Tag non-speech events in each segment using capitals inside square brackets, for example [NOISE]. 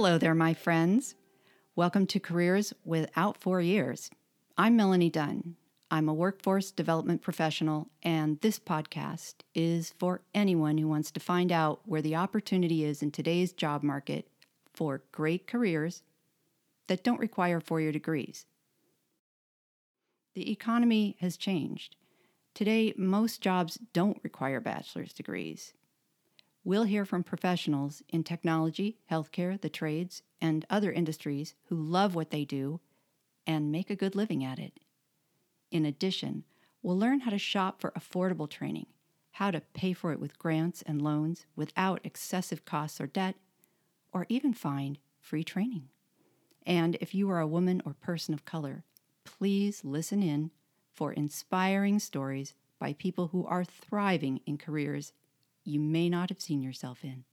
Hello there, my friends. Welcome to Careers Without Four Years. I'm Melanie Dunn. I'm a workforce development professional, and this podcast is for anyone who wants to find out where the opportunity is in today's job market for great careers that don't require four year degrees. The economy has changed. Today, most jobs don't require bachelor's degrees. We'll hear from professionals in technology, healthcare, the trades, and other industries who love what they do and make a good living at it. In addition, we'll learn how to shop for affordable training, how to pay for it with grants and loans without excessive costs or debt, or even find free training. And if you are a woman or person of color, please listen in for inspiring stories by people who are thriving in careers you may not have seen yourself in.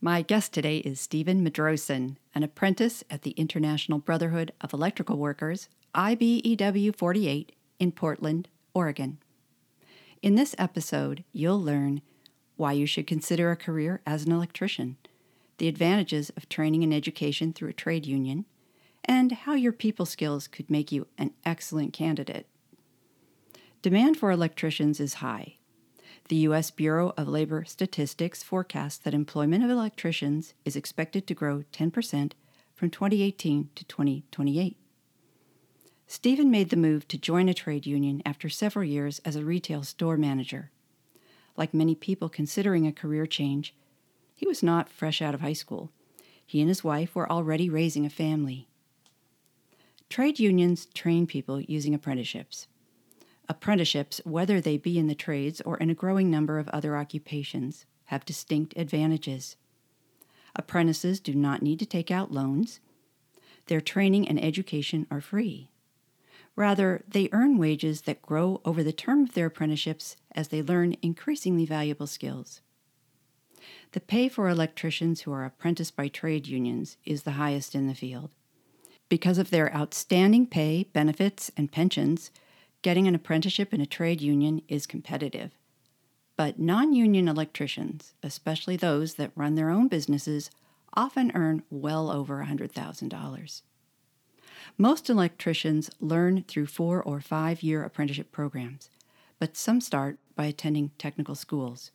My guest today is Stephen Madrosen, an apprentice at the International Brotherhood of Electrical Workers, IBEW 48, in Portland, Oregon. In this episode, you'll learn why you should consider a career as an electrician, the advantages of training and education through a trade union, and how your people skills could make you an excellent candidate. Demand for electricians is high, the U.S. Bureau of Labor Statistics forecasts that employment of electricians is expected to grow 10% from 2018 to 2028. Stephen made the move to join a trade union after several years as a retail store manager. Like many people considering a career change, he was not fresh out of high school. He and his wife were already raising a family. Trade unions train people using apprenticeships. Apprenticeships, whether they be in the trades or in a growing number of other occupations, have distinct advantages. Apprentices do not need to take out loans. Their training and education are free. Rather, they earn wages that grow over the term of their apprenticeships as they learn increasingly valuable skills. The pay for electricians who are apprenticed by trade unions is the highest in the field. Because of their outstanding pay, benefits, and pensions, Getting an apprenticeship in a trade union is competitive. But non union electricians, especially those that run their own businesses, often earn well over $100,000. Most electricians learn through four or five year apprenticeship programs, but some start by attending technical schools.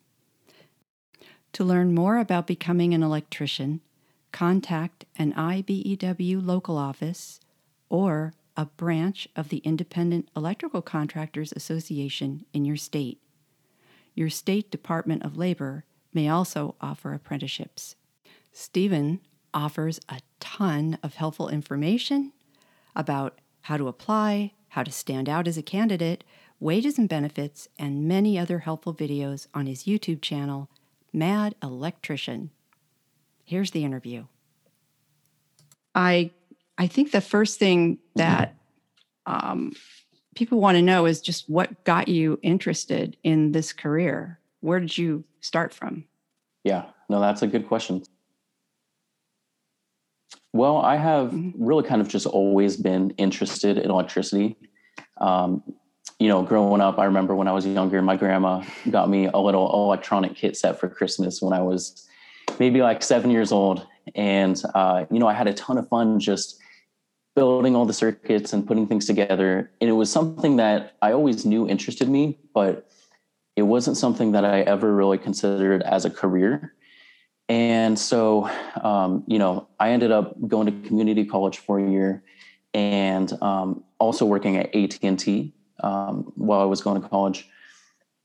To learn more about becoming an electrician, contact an IBEW local office or a branch of the Independent Electrical Contractors Association in your state. Your state Department of Labor may also offer apprenticeships. Stephen offers a ton of helpful information about how to apply, how to stand out as a candidate, wages and benefits, and many other helpful videos on his YouTube channel, Mad Electrician. Here's the interview. I I think the first thing that um, people want to know is just what got you interested in this career. Where did you start from? Yeah, no, that's a good question. Well, I have mm-hmm. really kind of just always been interested in electricity. Um, you know, growing up, I remember when I was younger, my grandma got me a little electronic kit set for Christmas when I was maybe like seven years old. And, uh, you know, I had a ton of fun just building all the circuits and putting things together. And it was something that I always knew interested me, but it wasn't something that I ever really considered as a career. And so, um, you know, I ended up going to community college for a year and um, also working at AT&T um, while I was going to college.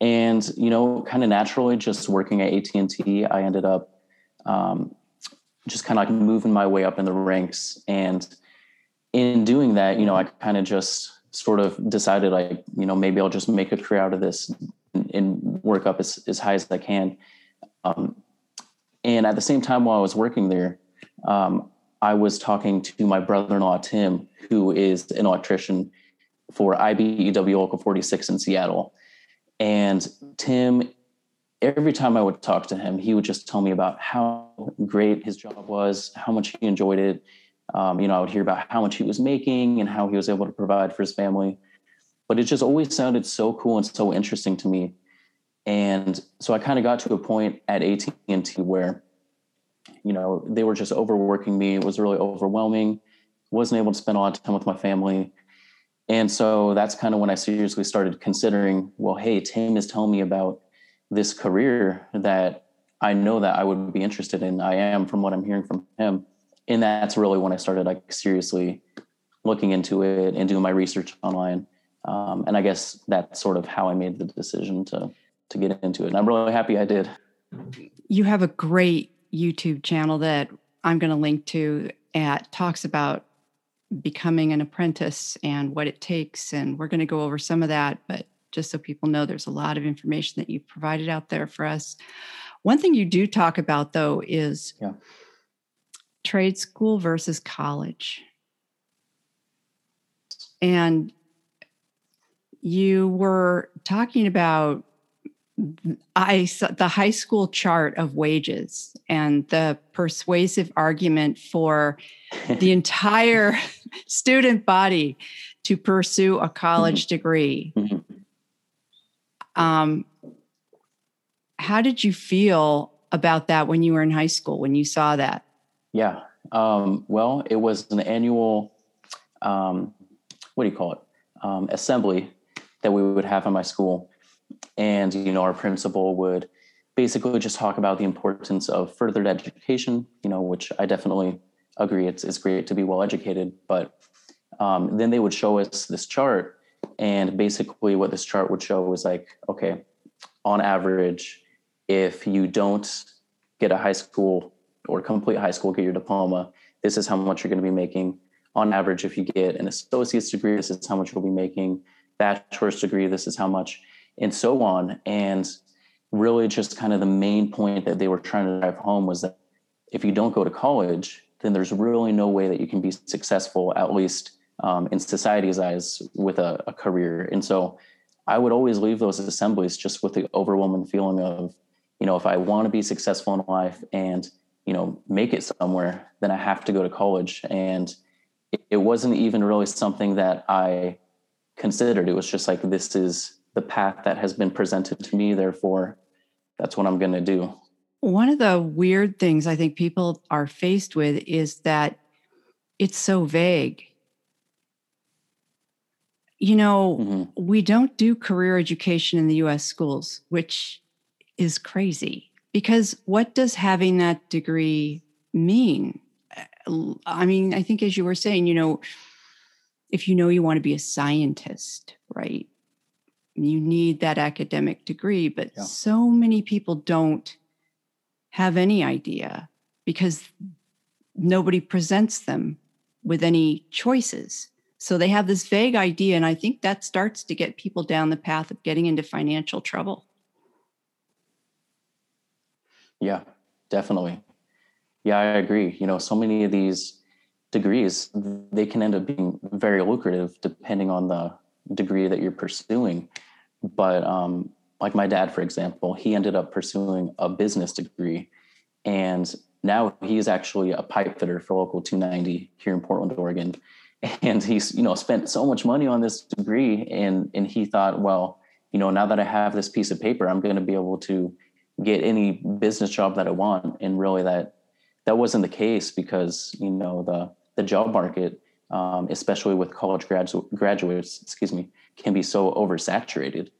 And, you know, kind of naturally just working at AT&T, I ended up um, just kind of like moving my way up in the ranks and in doing that, you know, I kind of just sort of decided like, you know, maybe I'll just make a career out of this and, work up as, as high as I can. Um, and at the same time, while I was working there, um, I was talking to my brother-in-law, Tim, who is an electrician for IBEW Local 46 in Seattle. And Tim, every time I would talk to him, he would just tell me about how great his job was, how much he enjoyed it, um, you know, I would hear about how much he was making and how he was able to provide for his family. But it just always sounded so cool and so interesting to me. And so I kind of got to a point at AT&T where you know, they were just overworking me. It was really overwhelming. Wasn't able to spend a lot of time with my family. And so that's kind of when I seriously started considering, well, hey, Tim is telling me about this career that I know that I would be interested in. I am from what I'm hearing from him. And that's really when I started like seriously looking into it and doing my research online. Um, and I guess that's sort of how I made the decision to to get into it. And I'm really happy I did. You have a great YouTube channel that I'm going to link to at talks about becoming an apprentice and what it takes. And we're going to go over some of that, but just so people know, there's a lot of information that you've provided out there for us. One thing you do talk about, though, is yeah. Trade school versus college. And you were talking about I the high school chart of wages and the persuasive argument for the [LAUGHS] entire student body to pursue a college mm-hmm. degree. Mm-hmm. Um, how did you feel about that when you were in high school when you saw that? Yeah. Um, well, it was an annual, um, what do you call it? Um, assembly that we would have in my school and you know our principal would basically just talk about the importance of further education you know which i definitely agree it's, it's great to be well educated but um, then they would show us this chart and basically what this chart would show was like okay on average if you don't get a high school or complete high school get your diploma this is how much you're going to be making on average if you get an associate's degree this is how much you'll be making bachelor's degree this is how much and so on. And really, just kind of the main point that they were trying to drive home was that if you don't go to college, then there's really no way that you can be successful, at least um, in society's eyes, with a, a career. And so I would always leave those assemblies just with the overwhelming feeling of, you know, if I want to be successful in life and, you know, make it somewhere, then I have to go to college. And it, it wasn't even really something that I considered. It was just like, this is the path that has been presented to me. Therefore, that's what I'm going to do. One of the weird things I think people are faced with is that it's so vague. You know, mm-hmm. we don't do career education in the US schools, which is crazy because what does having that degree mean? Uh, I mean, I think as you were saying, you know, if you know you want to be a scientist, right? you need that academic degree but yeah. so many people don't have any idea because nobody presents them with any choices so they have this vague idea and i think that starts to get people down the path of getting into financial trouble yeah definitely yeah i agree you know so many of these degrees they can end up being very lucrative depending on the degree that you're pursuing. But um, like my dad, for example, he ended up pursuing a business degree, and now he's actually a pipe fitter for local 290 here in Portland, Oregon. [LAUGHS] And he's you know spent so much money on this degree, and and he thought, well, you know, now that I have this piece of paper, I'm going to be able to get any business job that I want. And really, that that wasn't the case because you know the the job market um, especially with college gradu- graduates, excuse me, can be so oversaturated.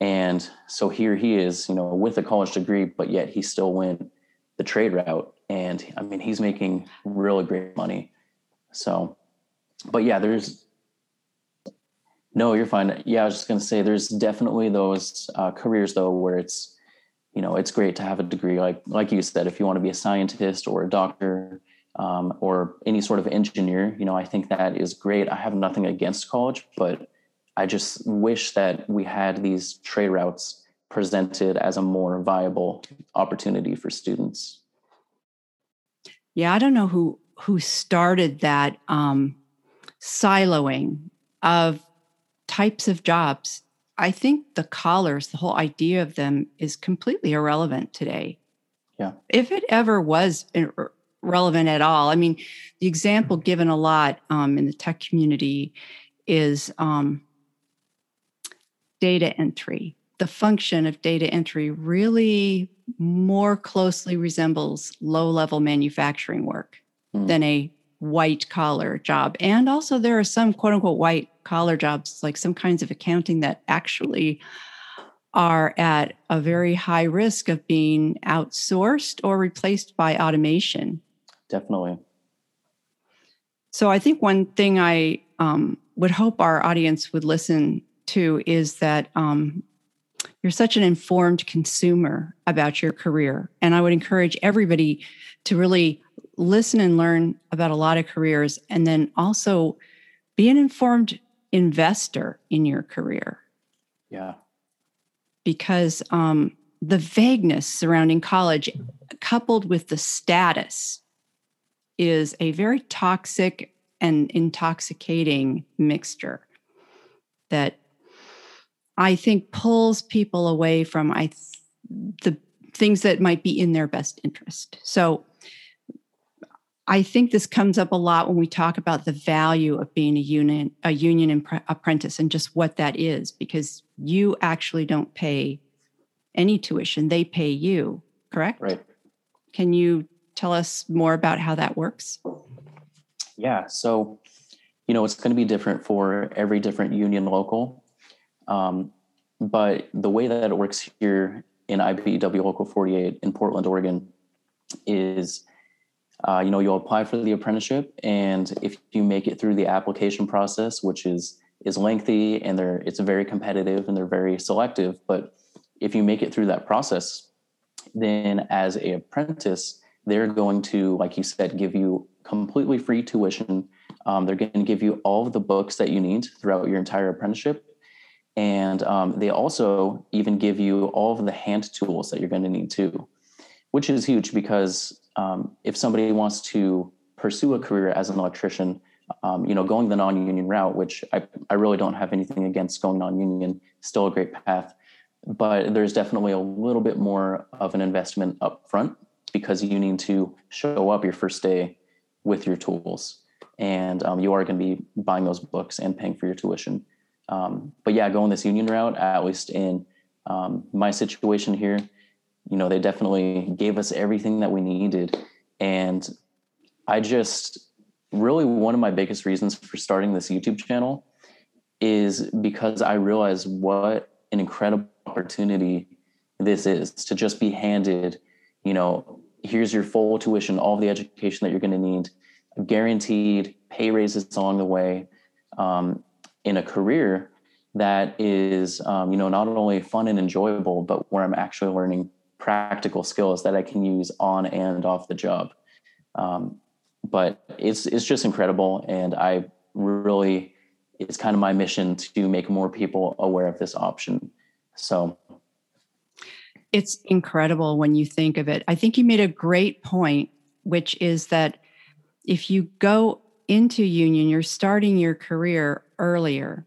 And so here he is, you know, with a college degree, but yet he still went the trade route. And I mean, he's making really great money. So, but yeah, there's no, you're fine. Yeah, I was just going to say there's definitely those uh, careers though where it's, you know, it's great to have a degree. Like like you said, if you want to be a scientist or a doctor, um, or any sort of engineer, you know, I think that is great. I have nothing against college, but I just wish that we had these trade routes presented as a more viable opportunity for students. Yeah, I don't know who who started that um, siloing of types of jobs. I think the collars, the whole idea of them, is completely irrelevant today. Yeah. If it ever was relevant at all. I mean, the example mm-hmm. given a lot um, in the tech community is um, data entry. the function of data entry really more closely resembles low level manufacturing work mm. than a white collar job. And also, there are some quote unquote white collar jobs, like some kinds of accounting, that actually are at a very high risk of being outsourced or replaced by automation. Definitely. So, I think one thing I um, would hope our audience would listen to is that um, you're such an informed consumer about your career. And I would encourage everybody to really listen and learn about a lot of careers and then also be an informed investor in your career. Yeah. Because um, the vagueness surrounding college, coupled with the status, is a very toxic and intoxicating mixture that I think pulls people away from I th- the things that might be in their best interest. So I think this comes up a lot when we talk about the value of being a union a union impre- apprentice and just what that is because you actually don't pay any tuition they pay you correct? Right. Can you tell us more about how that works? Yeah so you know it's going to be different for every different union local um, but the way that it works here in IBEW Local 48 in Portland, Oregon, is uh, you know you'll apply for the apprenticeship, and if you make it through the application process, which is is lengthy and they're it's very competitive and they're very selective, but if you make it through that process, then as a apprentice, they're going to, like you said, give you completely free tuition. Um, they're going to give you all of the books that you need throughout your entire apprenticeship and um, they also even give you all of the hand tools that you're going to need too, which is huge because um, if somebody wants to pursue a career as an electrician, um, you know, going the non-union route, which I, I really don't have anything against going non-union, still a great path, but there's definitely a little bit more of an investment up front because you need to show up your first day with your tools, and um, you are going to be buying those books and paying for your tuition. Um, but yeah, going this union route, at least in um, my situation here, you know, they definitely gave us everything that we needed. And I just really one of my biggest reasons for starting this YouTube channel is because I realized what an incredible opportunity this is to just be handed, you know, here's your full tuition, all the education that you're going to need, guaranteed pay raises along the way, um, in a career that is um, you know not only fun and enjoyable but where i'm actually learning practical skills that i can use on and off the job um, but it's it's just incredible and i really it's kind of my mission to make more people aware of this option so it's incredible when you think of it i think you made a great point which is that if you go into union you're starting your career earlier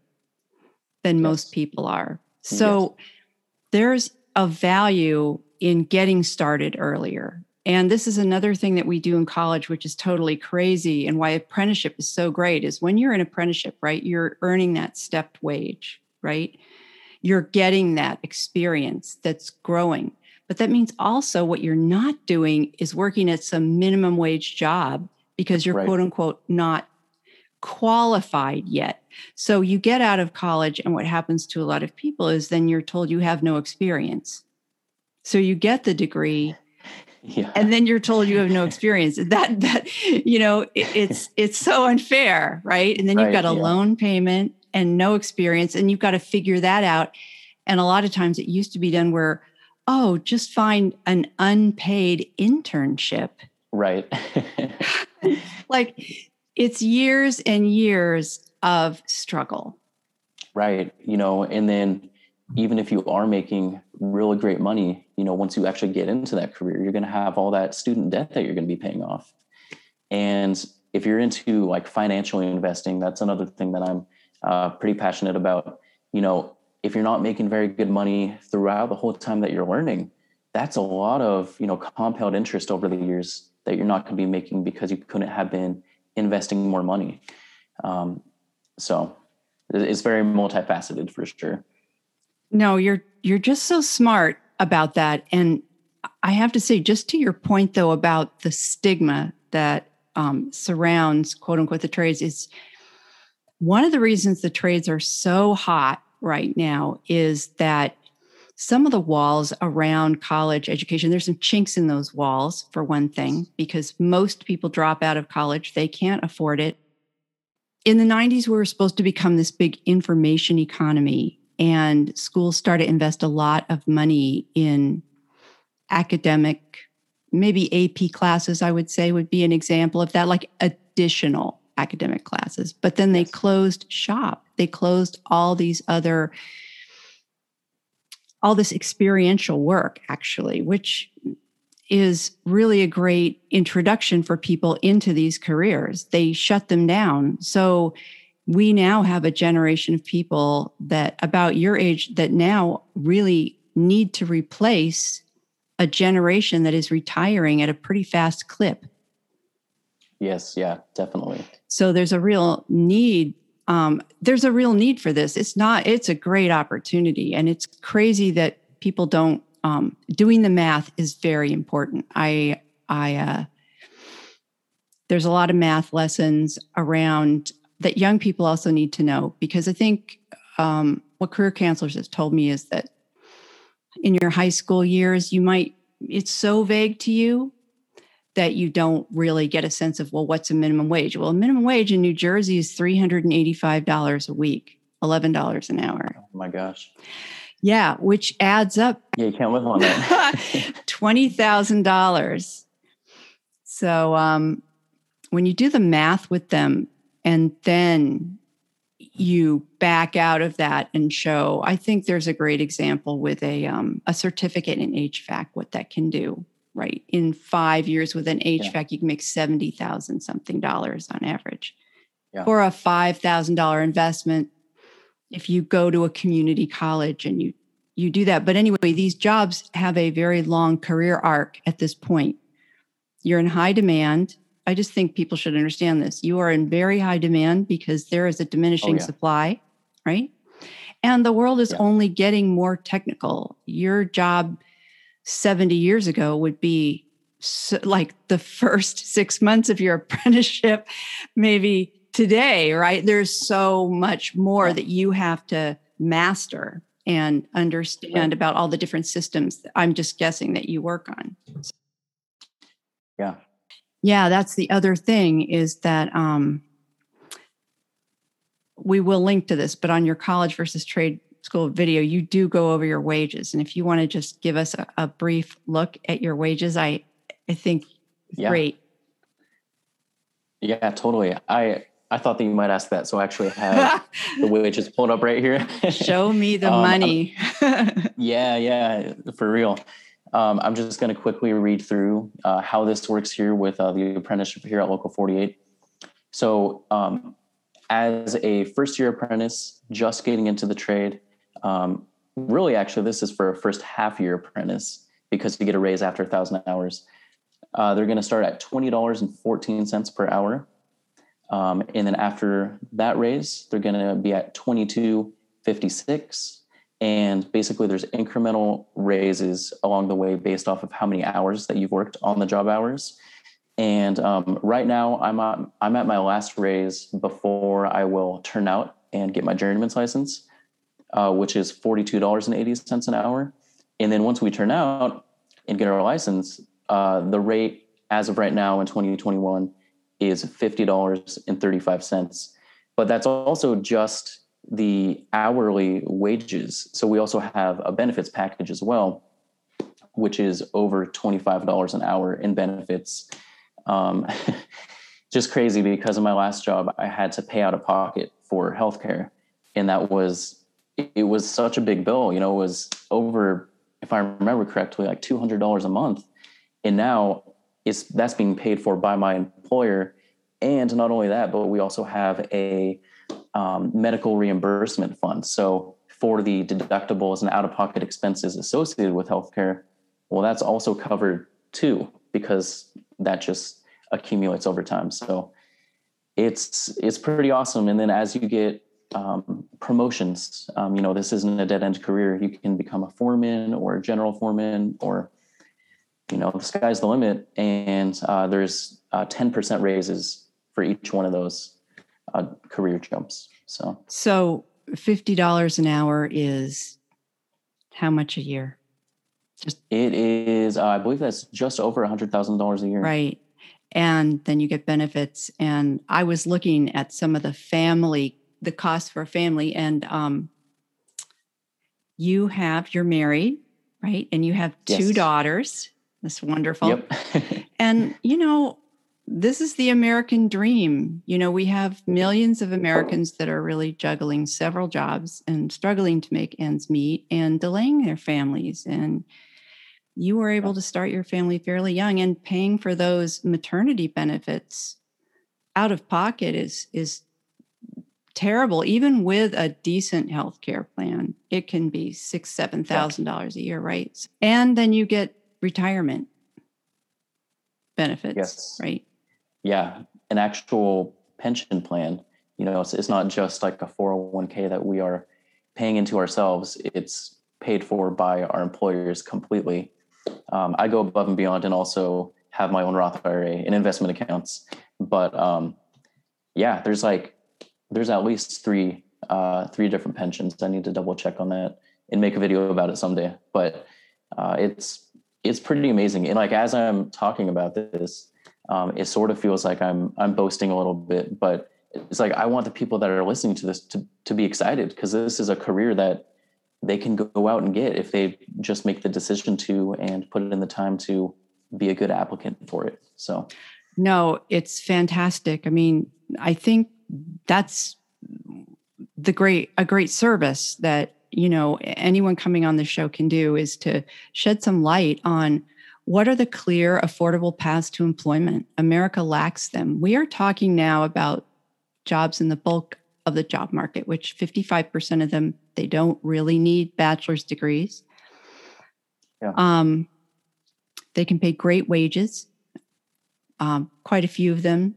than yes. most people are. So yes. there's a value in getting started earlier. And this is another thing that we do in college, which is totally crazy. And why apprenticeship is so great is when you're in apprenticeship, right? You're earning that stepped wage, right? You're getting that experience that's growing. But that means also what you're not doing is working at some minimum wage job because you're right. quote unquote not qualified yet. So you get out of college, and what happens to a lot of people is then you're told you have no experience. So you get the degree. Yeah. And then you're told you have no experience. That that you know it, it's [LAUGHS] it's so unfair, right? And then you've got a yeah. loan payment and no experience, and you've got to figure that out. And a lot of times it used to be done where, oh, just find an unpaid internship. Right. [LAUGHS] like it's years and years of struggle. Right. You know, and then even if you are making really great money, you know, once you actually get into that career, you're going to have all that student debt that you're going to be paying off. And if you're into like financial investing, that's another thing that I'm uh, pretty passionate about. You know, if you're not making very good money throughout the whole time that you're learning, that's a lot of, you know, compound interest over the years that you're not going to be making because you couldn't have been investing more money. Um, so it's very multifaceted for sure. No, you're you're just so smart about that. And I have to say, just to your point though about the stigma that um, surrounds quote unquote the trades is one of the reasons the trades are so hot right now is that some of the walls around college education, there's some chinks in those walls, for one thing, because most people drop out of college, they can't afford it. In the 90s, we were supposed to become this big information economy, and schools started to invest a lot of money in academic, maybe AP classes, I would say would be an example of that, like additional academic classes. But then they closed shop, they closed all these other all this experiential work, actually, which is really a great introduction for people into these careers. They shut them down. So we now have a generation of people that about your age that now really need to replace a generation that is retiring at a pretty fast clip. Yes, yeah, definitely. So there's a real need um, there's a real need for this. It's not, it's a great opportunity. And it's crazy that people don't, um, doing the math is very important. I, I, uh, there's a lot of math lessons around that young people also need to know because I think um, what career counselors have told me is that in your high school years, you might, it's so vague to you that you don't really get a sense of well what's a minimum wage? Well a minimum wage in new jersey is $385 a week $11 an hour. Oh my gosh. Yeah which adds up. Yeah you can't live on that. [LAUGHS] $20000 so um, when you do the math with them and then you back out of that and show i think there's a great example with a, um, a certificate in hvac what that can do right? In five years with an HVAC, yeah. you can make 70,000 something dollars on average. Yeah. For a $5,000 investment, if you go to a community college and you you do that. But anyway, these jobs have a very long career arc at this point. You're in high demand. I just think people should understand this. You are in very high demand because there is a diminishing oh, yeah. supply, right? And the world is only getting more technical. Your job 70 years ago would be so, like the first [LAUGHS] six months of your [LAUGHS] apprenticeship, maybe today, right? There's so much more that you have to master and understand about all the different systems I'm just guessing that you work on. Yeah. Yeah, that's the other thing is that um, we will link to this, but on your college versus trade school video, you do go over your wages. And if you want to just give us a, a brief look at your wages, I I think yeah. great. Yeah, totally. I I thought that you might ask that, so I actually have [LAUGHS] the wages pulled up right here. Show me the um, money. [LAUGHS] yeah, yeah, for real. Um, I'm just going to quickly read through uh, how this works here with uh, the apprenticeship here at Local 48. So, um, as a first year apprentice, just getting into the trade, um, really, actually, this is for a first half year apprentice because you get a raise after a thousand hours. Uh, they're going to start at twenty dollars and fourteen cents per hour, um, and then after that raise, they're going to be at twenty two fifty six. And basically, there's incremental raises along the way based off of how many hours that you've worked on the job hours. And um, right now, I'm at, I'm at my last raise before I will turn out and get my journeyman's license uh, which is $42.80 an hour. And then once we turn out and get our license, uh, the rate as of right now in 2021 is $50.35. But that's also just the hourly wages. So we also have a benefits package as well, which is over $25 an hour in benefits. Um, [LAUGHS] just crazy because in my last job, I had to pay out of pocket for healthcare. And that was it was such a big bill. You know, it was over, if I remember correctly, like two hundred dollars a month, and now it's that's being paid for by my employer. And not only that, but we also have a um, medical reimbursement fund. So for the deductibles and out-of-pocket expenses associated with healthcare, well, that's also covered too because that just accumulates over time. So it's it's pretty awesome. And then as you get um, promotions. Um, you know, this isn't a dead end career. You can become a foreman or a general foreman, or you know, the sky's the limit. And uh, there's uh, 10% raises for each one of those uh, career jumps. So, so fifty dollars an hour is how much a year? Just it is. Uh, I believe that's just over a hundred thousand dollars a year. Right and then you get benefits. And I was looking at some of the family, the cost for a family, and um, you have you're married, right? And you have two yes. daughters. That's wonderful. Yep. [LAUGHS] and you know, this is the American dream. You know, we have millions of Americans that are really juggling several jobs and struggling to make ends meet and delaying their families. And you were able to start your family fairly young and paying for those maternity benefits out of pocket is is terrible. Even with a decent health care plan it can be six seven thousand dollars a year right? And then you get retirement benefits yes. right yeah an actual pension plan you know it's, it's not just like a 401k that we are paying into ourselves it's paid for by our employers completely um, I go above and beyond and also have my own Roth IRA and investment accounts. But um, yeah, there's like there's at least three uh, three different pensions. I need to double check on that and make a video about it someday. But uh, it's it's pretty amazing. And like as I'm talking about this, um, it sort of feels like I'm I'm boasting a little bit, but it's like I want the people that are listening to this to to be excited because this is a career that they can go out and get if they just make the decision to and put in the time to be a good applicant for it. So, no, it's fantastic. I mean, I think that's the great a great service that you know anyone coming on the show can do is to shed some light on what are the clear affordable paths to employment america lacks them we are talking now about jobs in the bulk of the job market, which 55% of them, they don't really need bachelor's degrees. Yeah. Um, they can pay great wages. Um, quite a few of them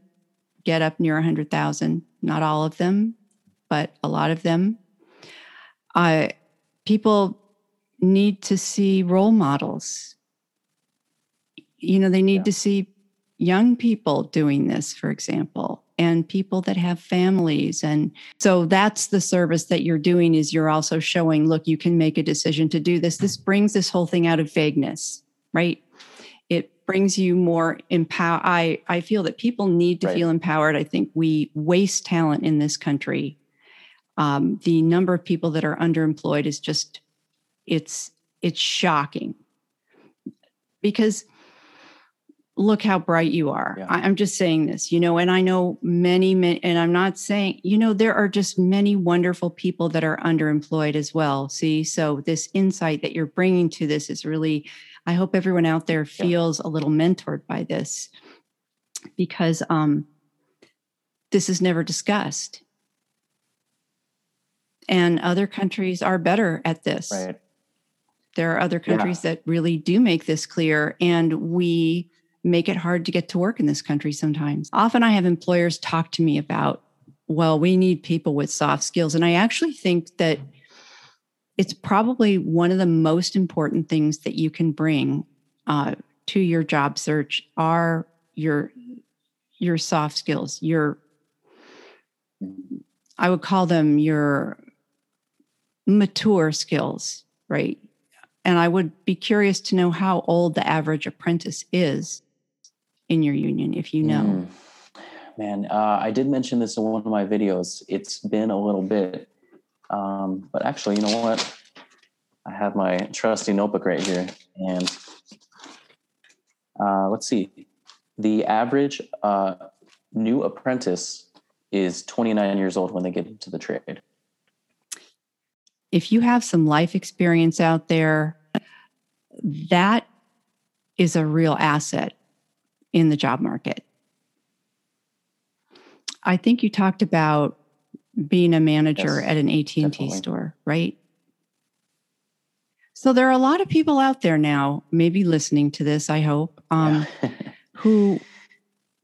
get up near 100,000. Not all of them, but a lot of them. Uh, people need to see role models. You know, they need yeah. to see young people doing this, for example and people that have families. And so that's the service that you're doing is you're also showing look you can make a decision to do this. This brings this whole thing out of vagueness right? It brings you more empower i i feel that people need to right. feel empowered. I think we waste talent in this country. Um, the number of people that are underemployed is just it's it's shocking. Because look how bright you are. Yeah. I, am just saying this, you know, and I know many, many, and I'm not saying, you know, there are just many wonderful people that are underemployed as well. See, so this insight that you're bringing to this is really, I hope everyone out there feels yeah. a little mentored by this because um, this is never discussed. And other countries are better at this. Right. There are other countries yeah. that really do make this clear, and we make it hard to get to work in this country sometimes. Often I have employers talk to me about, well, we need people with soft skills. And I actually think that it's probably one of the most important things that you can bring uh, to your job search are your your soft skills your i would call them your mature skills right and i would be curious to know how old the average apprentice is in your union if you know? Mm. Man, uh, I did mention this in one of my videos. It's been a little bit, um, but actually, you know what? I have my trusty notebook right here, and uh, let's see. The average uh, new apprentice is 29 years old when they get into the trade. If you have some life experience out there, that is a real asset in the job market. I think you talked about being a manager yes, at an AT&T definitely. store, right? So there are a lot of people out there now, maybe listening to this, I hope, um, yeah. [LAUGHS] who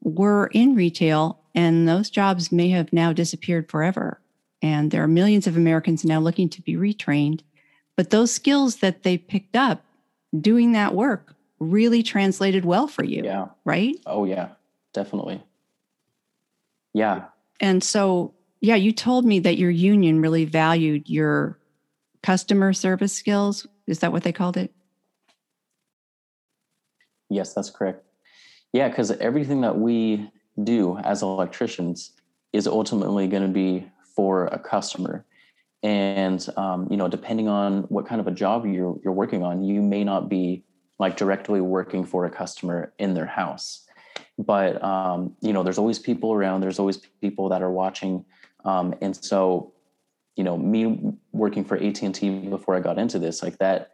were in retail and those jobs may have now disappeared forever. And there are millions of Americans now looking to be retrained. But those skills that they picked up doing that work really translated well for you. Yeah. Right? Oh, yeah, definitely. Yeah. And so, yeah, you told me that your union really valued your customer service skills. Is that what they called it? Yes, that's correct. Yeah, because everything that we do as electricians is ultimately going to be for a customer. And um, you know, depending on what kind of a job you're you're working on, you may not be like directly working for a customer in their house. But um, you know, there's always people around. There's always people that are watching. Um, and so, you know, me working for AT and T before I got into this, like that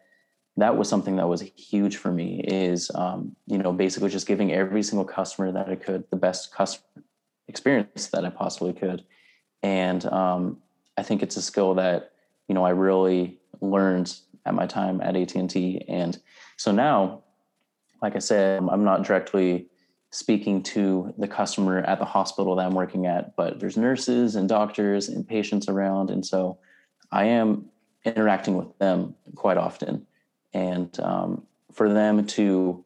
that was something that was huge for me is um, you know basically just giving every single customer that i could the best customer experience that i possibly could and um, i think it's a skill that you know i really learned at my time at at&t and so now like i said i'm not directly speaking to the customer at the hospital that i'm working at but there's nurses and doctors and patients around and so i am interacting with them quite often and um, for them to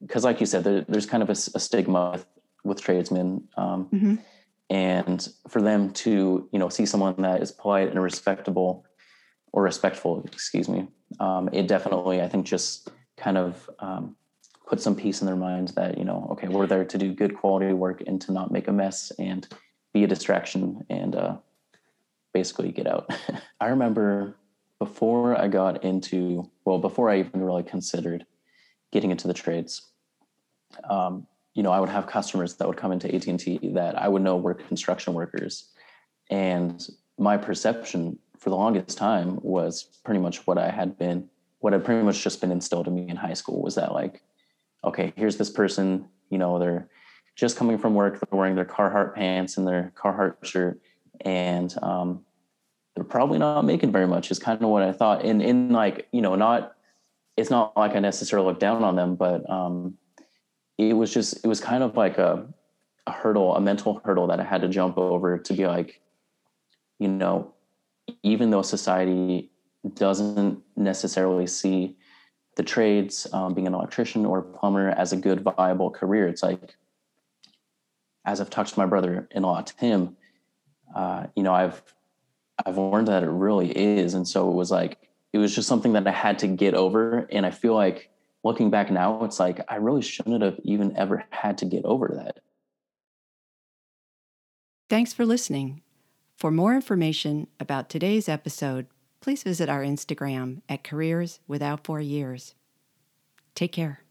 because like you said there, there's kind of a, a, stigma with, with tradesmen um, mm-hmm. and for them to you know see someone that is polite and respectable or respectful excuse me um, it definitely i think just kind of um, put some peace in their minds that you know okay we're there to do good quality work and to not make a mess and be a distraction and uh, basically get out [LAUGHS] i remember before I got into, well, before I even really considered getting into the trades, um, you know, I would have customers that would come into AT&T that I would know were construction workers. And my perception for the longest time was pretty much what I had been, what had pretty much just been instilled in me in high school was that like, okay, here's this person, you know, they're just coming from work, they're wearing their Carhartt pants and their Carhartt shirt. And, um, they're probably not making very much is kind of what I thought. And in like, you know, not it's not like I necessarily look down on them, but um it was just it was kind of like a a hurdle, a mental hurdle that I had to jump over to be like, you know, even though society doesn't necessarily see the trades, um, being an electrician or plumber, as a good viable career, it's like, as I've talked to my brother-in-law Tim, uh, you know, I've I've learned that it really is. And so it was like, it was just something that I had to get over. And I feel like looking back now, it's like, I really shouldn't have even ever had to get over that. Thanks for listening. For more information about today's episode, please visit our Instagram at Careers Without Four Years. Take care.